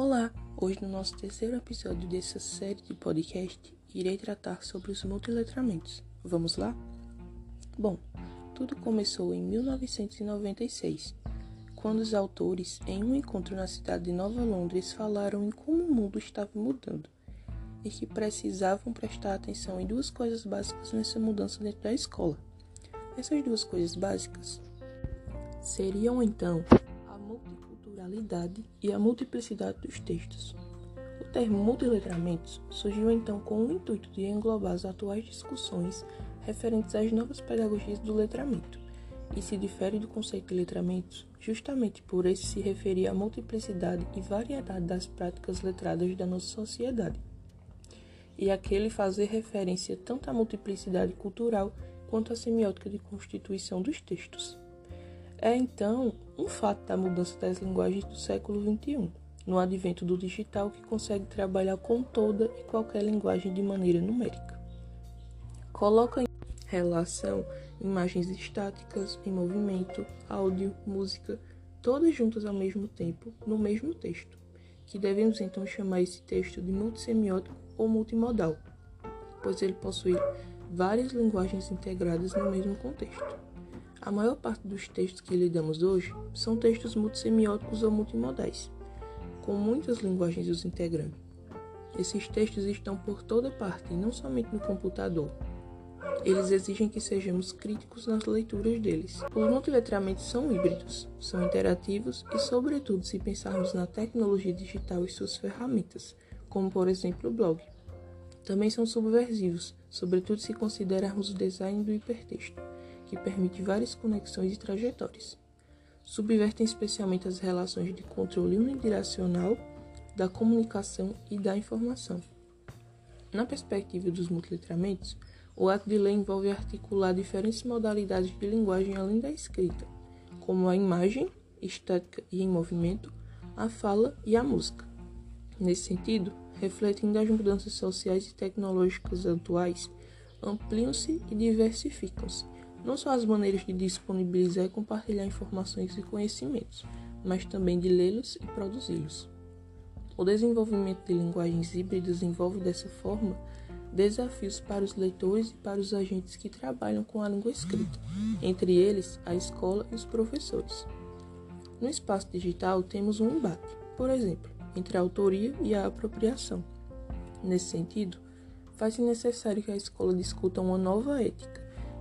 Olá! Hoje, no nosso terceiro episódio dessa série de podcast, irei tratar sobre os multiletramentos. Vamos lá? Bom, tudo começou em 1996, quando os autores, em um encontro na cidade de Nova Londres, falaram em como o mundo estava mudando e que precisavam prestar atenção em duas coisas básicas nessa mudança dentro da escola. Essas duas coisas básicas seriam então a multiculturalidade e a multiplicidade dos textos. O termo multiletramentos surgiu então com o intuito de englobar as atuais discussões referentes às novas pedagogias do letramento e se difere do conceito de letramentos justamente por esse se referir à multiplicidade e variedade das práticas letradas da nossa sociedade e aquele fazer referência tanto à multiplicidade cultural quanto à semiótica de constituição dos textos. É então um fato da mudança das linguagens do século XXI, no advento do digital que consegue trabalhar com toda e qualquer linguagem de maneira numérica. Coloca em relação imagens estáticas, em movimento, áudio, música, todas juntas ao mesmo tempo, no mesmo texto, que devemos então chamar esse texto de multissemiótico ou multimodal, pois ele possui várias linguagens integradas no mesmo contexto. A maior parte dos textos que lidamos hoje são textos multissemióticos ou multimodais, com muitas linguagens os integrando. Esses textos estão por toda parte, não somente no computador. Eles exigem que sejamos críticos nas leituras deles. Os multiletramentos são híbridos, são interativos e, sobretudo, se pensarmos na tecnologia digital e suas ferramentas, como por exemplo o blog. Também são subversivos, sobretudo se considerarmos o design do hipertexto, que permite várias conexões e trajetórias. Subvertem especialmente as relações de controle unidirecional da comunicação e da informação. Na perspectiva dos multiletramentos, o ato de ler envolve articular diferentes modalidades de linguagem além da escrita, como a imagem, estética e em movimento, a fala e a música. Nesse sentido, refletindo as mudanças sociais e tecnológicas atuais, ampliam-se e diversificam-se, não só as maneiras de disponibilizar e compartilhar informações e conhecimentos, mas também de lê-los e produzi-los. O desenvolvimento de linguagens híbridas envolve, dessa forma, desafios para os leitores e para os agentes que trabalham com a língua escrita, entre eles a escola e os professores. No espaço digital, temos um embate, por exemplo, entre a autoria e a apropriação. Nesse sentido, faz-se necessário que a escola discuta uma nova ética,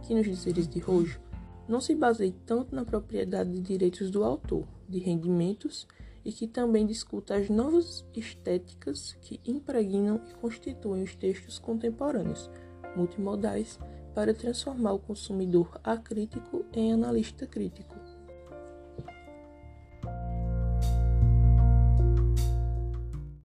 que nos dizeres de Rojo não se baseie tanto na propriedade de direitos do autor, de rendimentos, e que também discuta as novas estéticas que impregnam e constituem os textos contemporâneos, multimodais, para transformar o consumidor acrítico em analista crítico.